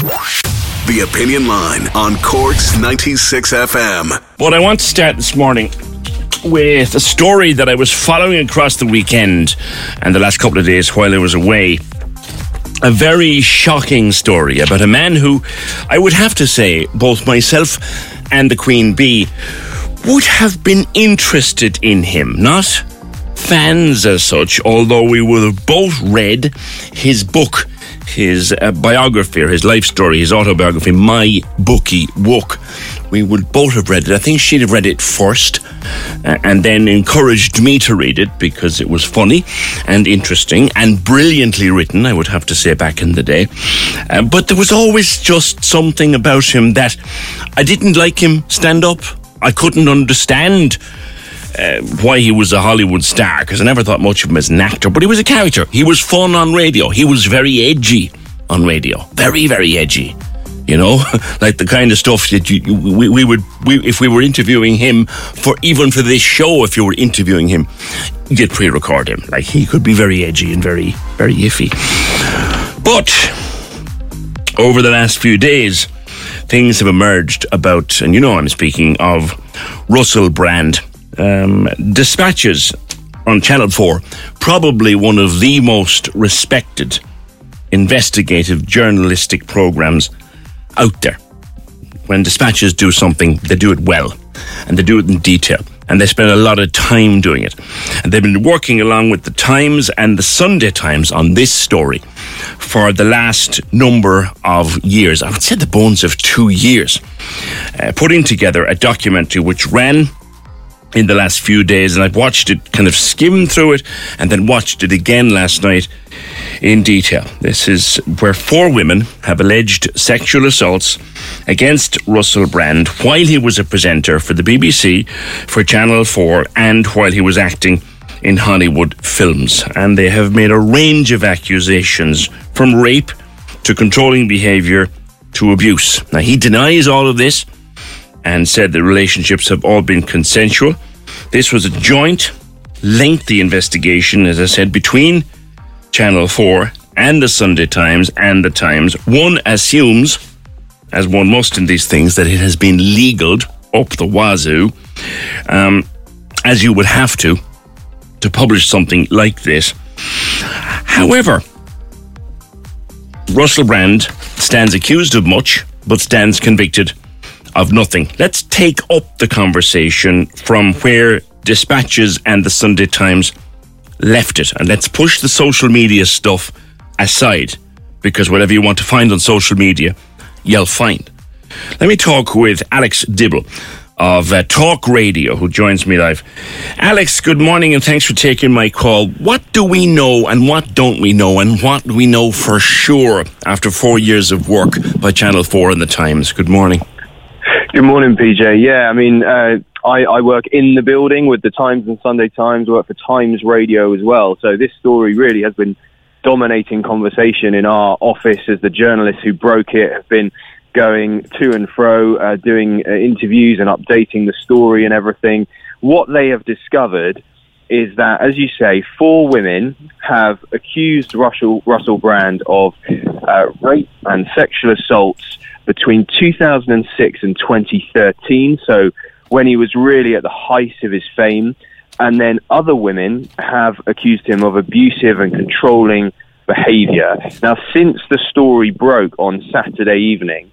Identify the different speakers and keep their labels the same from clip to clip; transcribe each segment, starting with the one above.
Speaker 1: The Opinion Line on Cork's 96 FM.
Speaker 2: But I want to start this morning with a story that I was following across the weekend and the last couple of days while I was away. A very shocking story about a man who I would have to say both myself and the Queen Bee would have been interested in him, not fans as such, although we would have both read his book his uh, biography or his life story, his autobiography, My Booky Wook. We would both have read it. I think she'd have read it first uh, and then encouraged me to read it because it was funny and interesting and brilliantly written, I would have to say, back in the day. Uh, but there was always just something about him that I didn't like him stand up. I couldn't understand uh, why he was a Hollywood star because I never thought much of him as an actor, but he was a character. He was fun on radio. He was very edgy on radio. Very, very edgy. You know, like the kind of stuff that you, we, we would, we, if we were interviewing him for even for this show, if you were interviewing him, you'd pre record him. Like he could be very edgy and very, very iffy. But over the last few days, things have emerged about, and you know I'm speaking of Russell Brand um, Dispatches on Channel 4, probably one of the most respected investigative journalistic programs out there. When Dispatches do something, they do it well and they do it in detail and they spend a lot of time doing it. And they've been working along with the Times and the Sunday Times on this story for the last number of years. I would say the bones of two years, uh, putting together a documentary which ran in the last few days, and I've watched it, kind of skim through it, and then watched it again last night in detail. This is where four women have alleged sexual assaults against Russell Brand while he was a presenter for the BBC, for Channel 4, and while he was acting in Hollywood films. And they have made a range of accusations from rape to controlling behaviour to abuse. Now, he denies all of this and said the relationships have all been consensual. This was a joint, lengthy investigation, as I said, between Channel 4 and the Sunday Times and the Times. One assumes, as one must in these things, that it has been legaled up the wazoo, um, as you would have to, to publish something like this. However, Russell Brand stands accused of much, but stands convicted of nothing. Let's take up the conversation from where Dispatches and the Sunday Times left it, and let's push the social media stuff aside because whatever you want to find on social media, you'll find. Let me talk with Alex Dibble of uh, Talk Radio, who joins me live. Alex, good morning and thanks for taking my call. What do we know and what don't we know, and what do we know for sure after four years of work by Channel 4 and the Times? Good morning.
Speaker 3: Good morning, PJ. Yeah, I mean, uh, I, I, work in the building with the Times and Sunday Times, work for Times Radio as well. So this story really has been dominating conversation in our office as the journalists who broke it have been going to and fro, uh, doing uh, interviews and updating the story and everything. What they have discovered is that, as you say, four women have accused Russell, Russell Brand of uh, rape and sexual assaults between 2006 and 2013, so when he was really at the height of his fame. And then other women have accused him of abusive and controlling behavior. Now, since the story broke on Saturday evening,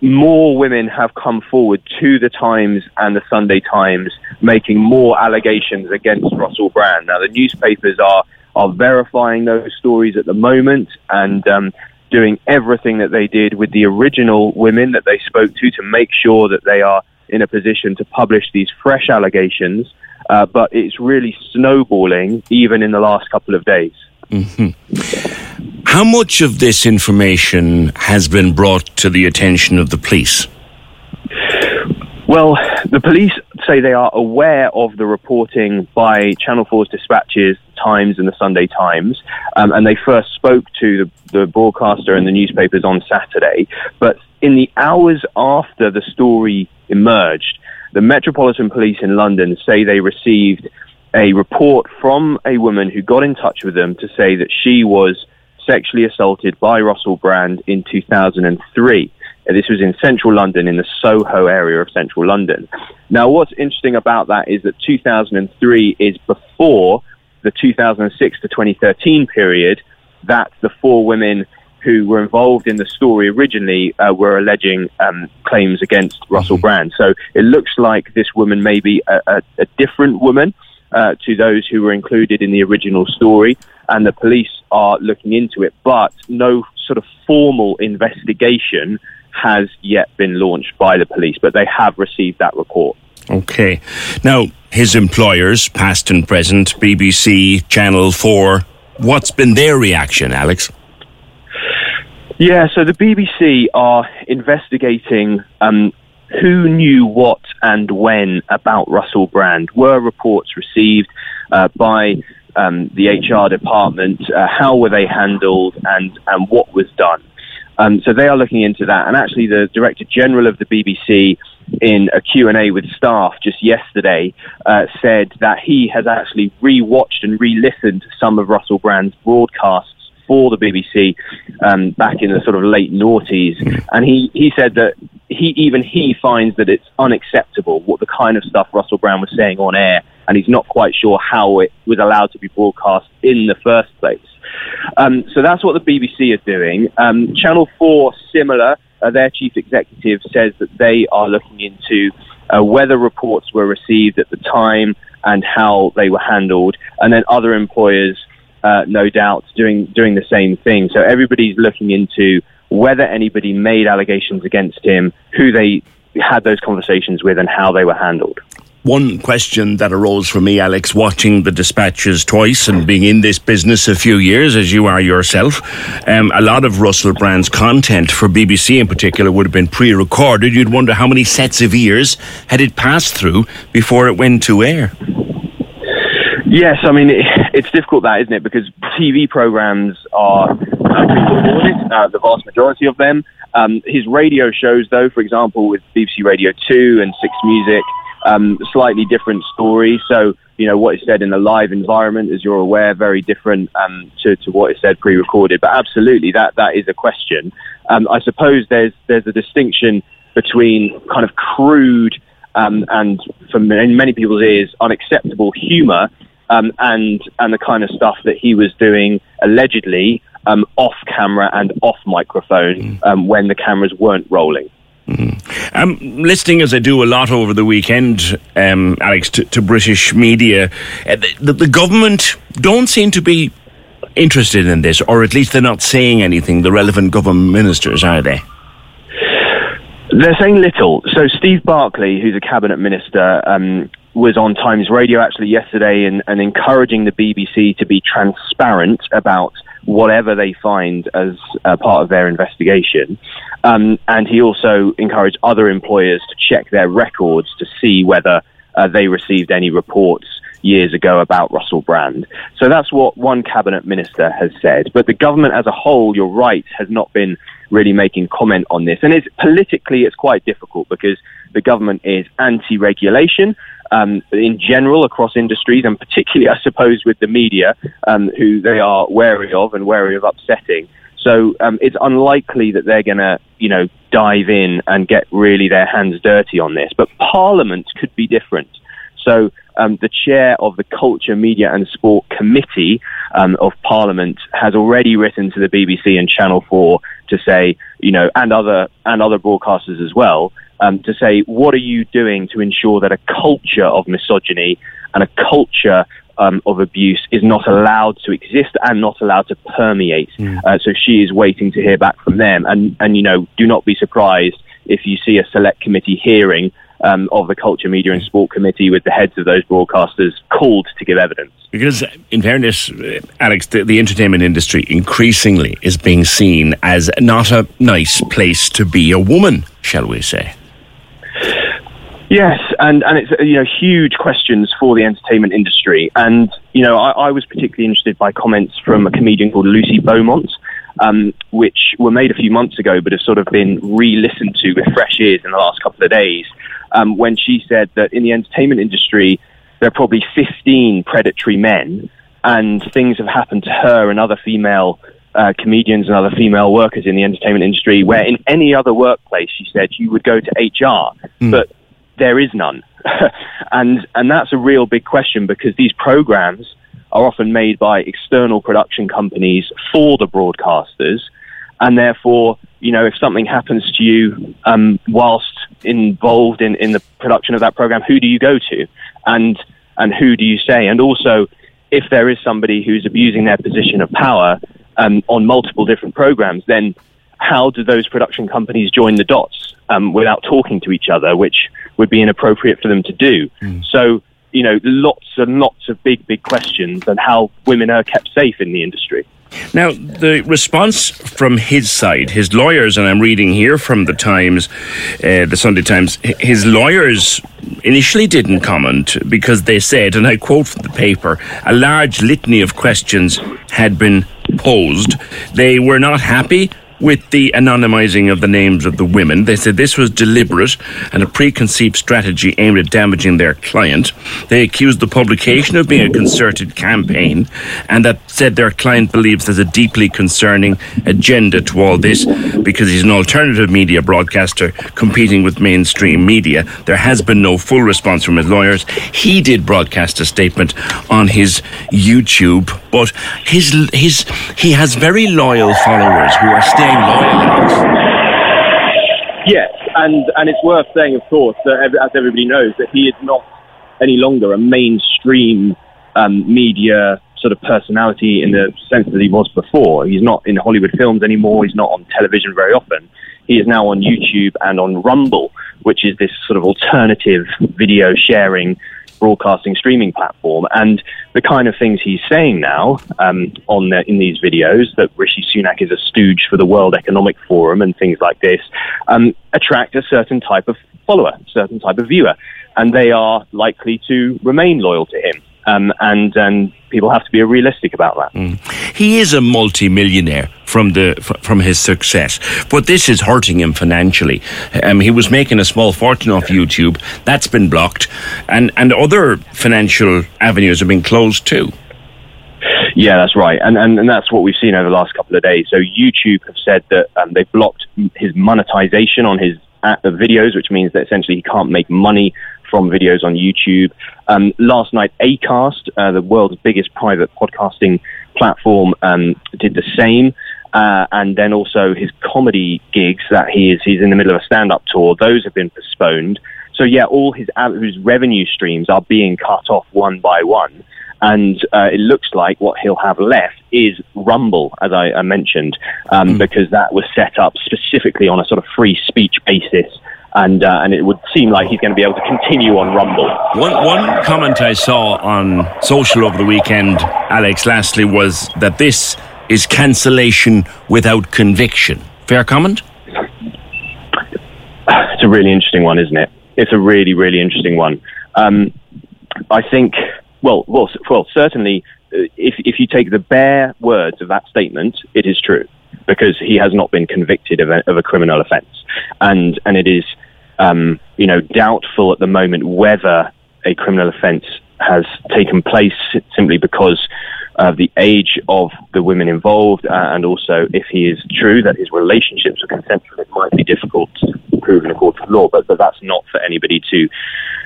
Speaker 3: more women have come forward to the Times and the Sunday Times making more allegations against Russell Brand. Now, the newspapers are, are verifying those stories at the moment, and um, doing everything that they did with the original women that they spoke to to make sure that they are in a position to publish these fresh allegations. Uh, but it's really snowballing even in the last couple of days.
Speaker 2: Mm-hmm. How much of this information has been brought to the attention of the police?
Speaker 3: Well, the police say they are aware of the reporting by Channel 4's dispatches, Times and the Sunday Times, um, and they first spoke to the, the broadcaster and the newspapers on Saturday. But in the hours after the story emerged, the Metropolitan Police in London say they received a report from a woman who got in touch with them to say that she was sexually assaulted by Russell Brand in 2003. This was in central London, in the Soho area of central London. Now, what's interesting about that is that 2003 is before the 2006 to 2013 period that the four women who were involved in the story originally uh, were alleging um, claims against Russell mm-hmm. Brand. So it looks like this woman may be a, a, a different woman uh, to those who were included in the original story, and the police are looking into it, but no sort of formal investigation has yet been launched by the police, but they have received that report.
Speaker 2: Okay. Now, his employers, past and present, BBC, Channel 4, what's been their reaction, Alex?
Speaker 3: Yeah, so the BBC are investigating um, who knew what and when about Russell Brand. Were reports received uh, by um, the HR department? Uh, how were they handled and, and what was done? Um, so they are looking into that. And actually, the Director General of the BBC, in a Q&A with staff just yesterday, uh, said that he has actually re-watched and re-listened to some of Russell Brand's broadcasts for the BBC um, back in the sort of late noughties, and he, he said that he even he finds that it's unacceptable what the kind of stuff Russell Brand was saying on air, and he's not quite sure how it was allowed to be broadcast in the first place. Um, so that's what the BBC are doing. Um, Channel 4, similar, uh, their chief executive says that they are looking into uh, whether reports were received at the time and how they were handled, and then other employers, uh, no doubt, doing doing the same thing. So everybody's looking into whether anybody made allegations against him, who they had those conversations with, and how they were handled.
Speaker 2: One question that arose for me, Alex, watching the dispatches twice and being in this business a few years, as you are yourself, um, a lot of Russell Brand's content for BBC in particular would have been pre recorded. You'd wonder how many sets of ears had it passed through before it went to air.
Speaker 3: Yes, I mean, it, it's difficult that, isn't it? Because TV programs are pre-recorded, uh, the vast majority of them. Um, his radio shows, though, for example, with BBC Radio 2 and Six Music, um, slightly different story. So, you know, what is said in a live environment, as you're aware, very different um, to, to what is said pre-recorded. But absolutely, that, that is a question. Um, I suppose there's, there's a distinction between kind of crude um, and, for many, many people's ears, unacceptable humour um, and, and the kind of stuff that he was doing allegedly um, off camera and off microphone mm. when the cameras weren't rolling.
Speaker 2: Mm. Um, listening as I do a lot over the weekend, um, Alex, to, to, British media, uh, the, the, government don't seem to be interested in this, or at least they're not saying anything. The relevant government ministers, are they?
Speaker 3: They're saying little. So Steve Barclay, who's a cabinet minister, um, was on Times Radio actually yesterday and, and encouraging the BBC to be transparent about whatever they find as part of their investigation. Um, and he also encouraged other employers to check their records to see whether uh, they received any reports years ago about Russell Brand. So that's what one cabinet minister has said. But the government as a whole, you're right, has not been really making comment on this. And it's politically, it's quite difficult because the government is anti-regulation um, in general across industries, and particularly, I suppose, with the media, um, who they are wary of and wary of upsetting. So um, it's unlikely that they're going to, you know, dive in and get really their hands dirty on this. But Parliament could be different. So um, the chair of the Culture, Media and Sport Committee um, of Parliament has already written to the BBC and Channel 4 to say, you know, and other and other broadcasters as well, um, to say, what are you doing to ensure that a culture of misogyny and a culture um, of abuse is not allowed to exist and not allowed to permeate. Mm. Uh, so she is waiting to hear back from them. And, and, you know, do not be surprised if you see a select committee hearing um, of the Culture, Media and Sport Committee with the heads of those broadcasters called to give evidence.
Speaker 2: Because, in fairness, uh, Alex, the, the, entertainment industry increasingly is being seen as not a nice place to be a woman, shall we say?
Speaker 3: Yes, and, and it's you know huge questions for the entertainment industry, and you know I, I was particularly interested by comments from a comedian called Lucy Beaumont, um, which were made a few months ago, but have sort of been re-listened to with fresh ears in the last couple of days, um, when she said that in the entertainment industry there are probably 15 predatory men, and things have happened to her and other female uh, comedians and other female workers in the entertainment industry, where in any other workplace, she said, you would go to HR, mm. but there is none. and, and that's a real big question because these programs are often made by external production companies for the broadcasters. And therefore, you know, if something happens to you um, whilst involved in, in the production of that program, who do you go to? And, and who do you say? And also, if there is somebody who's abusing their position of power um, on multiple different programs, then how do those production companies join the dots um, without talking to each other, which would be inappropriate for them to do? Mm. So, you know, lots and lots of big, big questions and how women are kept safe in the industry.
Speaker 2: Now, the response from his side, his lawyers, and I'm reading here from the Times, uh, the Sunday Times, his lawyers initially didn't comment because they said, and I quote from the paper, a large litany of questions had been posed. They were not happy with the anonymizing of the names of the women. They said this was deliberate and a preconceived strategy aimed at damaging their client. They accused the publication of being a concerted campaign and that said their client believes there's a deeply concerning agenda to all this because he's an alternative media broadcaster competing with mainstream media. There has been no full response from his lawyers. He did broadcast a statement on his YouTube, but his his he has very loyal followers who are staying
Speaker 3: Yes, and, and it's worth saying, of course, that as everybody knows, that he is not any longer a mainstream um, media sort of personality in the sense that he was before. He's not in Hollywood films anymore. He's not on television very often. He is now on YouTube and on Rumble, which is this sort of alternative video sharing broadcasting streaming platform. And the kind of things he's saying now um, on the, in these videos that Rishi Sunak is a stooge for the World Economic Forum and things like this um, attract a certain type of follower, certain type of viewer, and they are likely to remain loyal to him. Um, and and people have to be realistic about that. Mm.
Speaker 2: He is a multi-millionaire from the from his success, but this is hurting him financially. Um, he was making a small fortune off YouTube. That's been blocked, and and other financial avenues have been closed too.
Speaker 3: Yeah, that's right, and, and and that's what we've seen over the last couple of days. So YouTube have said that um, they've blocked his monetization on his uh, videos, which means that essentially he can't make money from videos on YouTube. Um, last night, Acast, uh, the world's biggest private podcasting platform, um, did the same. Uh, and then also his comedy gigs that he is he's in the middle of a stand-up tour. Those have been postponed. So yeah, all his his revenue streams are being cut off one by one. And uh, it looks like what he'll have left is Rumble, as I, I mentioned, um, mm. because that was set up specifically on a sort of free speech basis and uh, and it would seem like he's going to be able to continue on Rumble.
Speaker 2: One one comment I saw on social over the weekend, Alex, lastly, was that this is cancellation without conviction. Fair comment.
Speaker 3: It's a really interesting one, isn't it? It's a really really interesting one. Um, I think. Well, well, well. Certainly, uh, if if you take the bare words of that statement, it is true because he has not been convicted of a, of a criminal offence, and and it is um, you know, doubtful at the moment whether a criminal offence has taken place simply because of the age of the women involved, uh, and also if he is true that his relationships are consensual, it might be difficult to prove in a court of law. But, but that's not for anybody to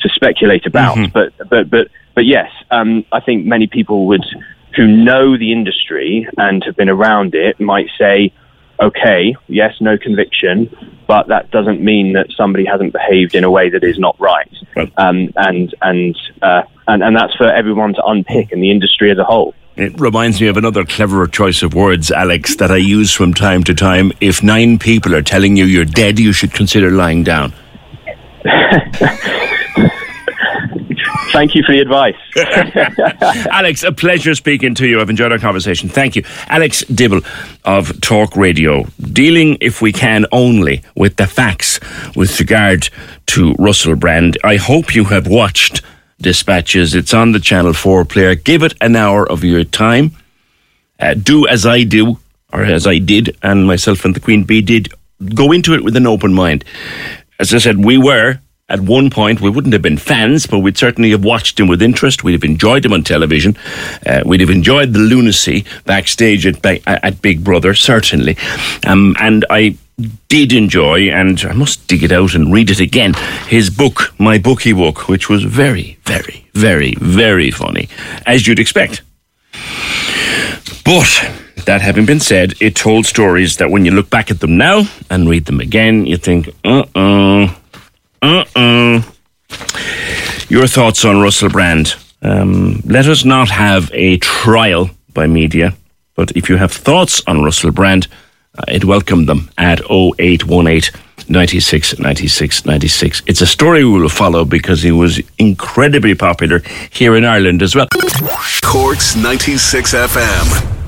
Speaker 3: to speculate about. Mm-hmm. But but but but yes, um, I think many people would who know the industry and have been around it might say, okay, yes, no conviction, but that doesn't mean that somebody hasn't behaved in a way that is not right. Um, and and, uh, and and that's for everyone to unpick in the industry as a whole.
Speaker 2: It reminds me of another cleverer choice of words, Alex, that I use from time to time. If nine people are telling you you're dead, you should consider lying down.
Speaker 3: Thank you for the advice.
Speaker 2: Alex, a pleasure speaking to you. I've enjoyed our conversation. Thank you. Alex Dibble of Talk Radio, dealing, if we can, only with the facts with regard to Russell Brand. I hope you have watched Dispatches. It's on the Channel 4 player. Give it an hour of your time. Uh, do as I do, or as I did, and myself and the Queen Bee did. Go into it with an open mind. As I said, we were at one point, we wouldn't have been fans, but we'd certainly have watched him with interest. We'd have enjoyed him on television. Uh, we'd have enjoyed the lunacy backstage at, at Big Brother, certainly. Um, and I did enjoy, and I must dig it out and read it again, his book, My Booky Wook, which was very, very, very, very funny, as you'd expect. But that having been said, it told stories that when you look back at them now and read them again, you think, uh uh, uh uh. Your thoughts on Russell Brand? Um, let us not have a trial by media, but if you have thoughts on Russell Brand, uh, I'd welcome them at 0818 96 96 96. It's a story we will follow because he was incredibly popular here in Ireland as well.
Speaker 1: Corks 96 FM.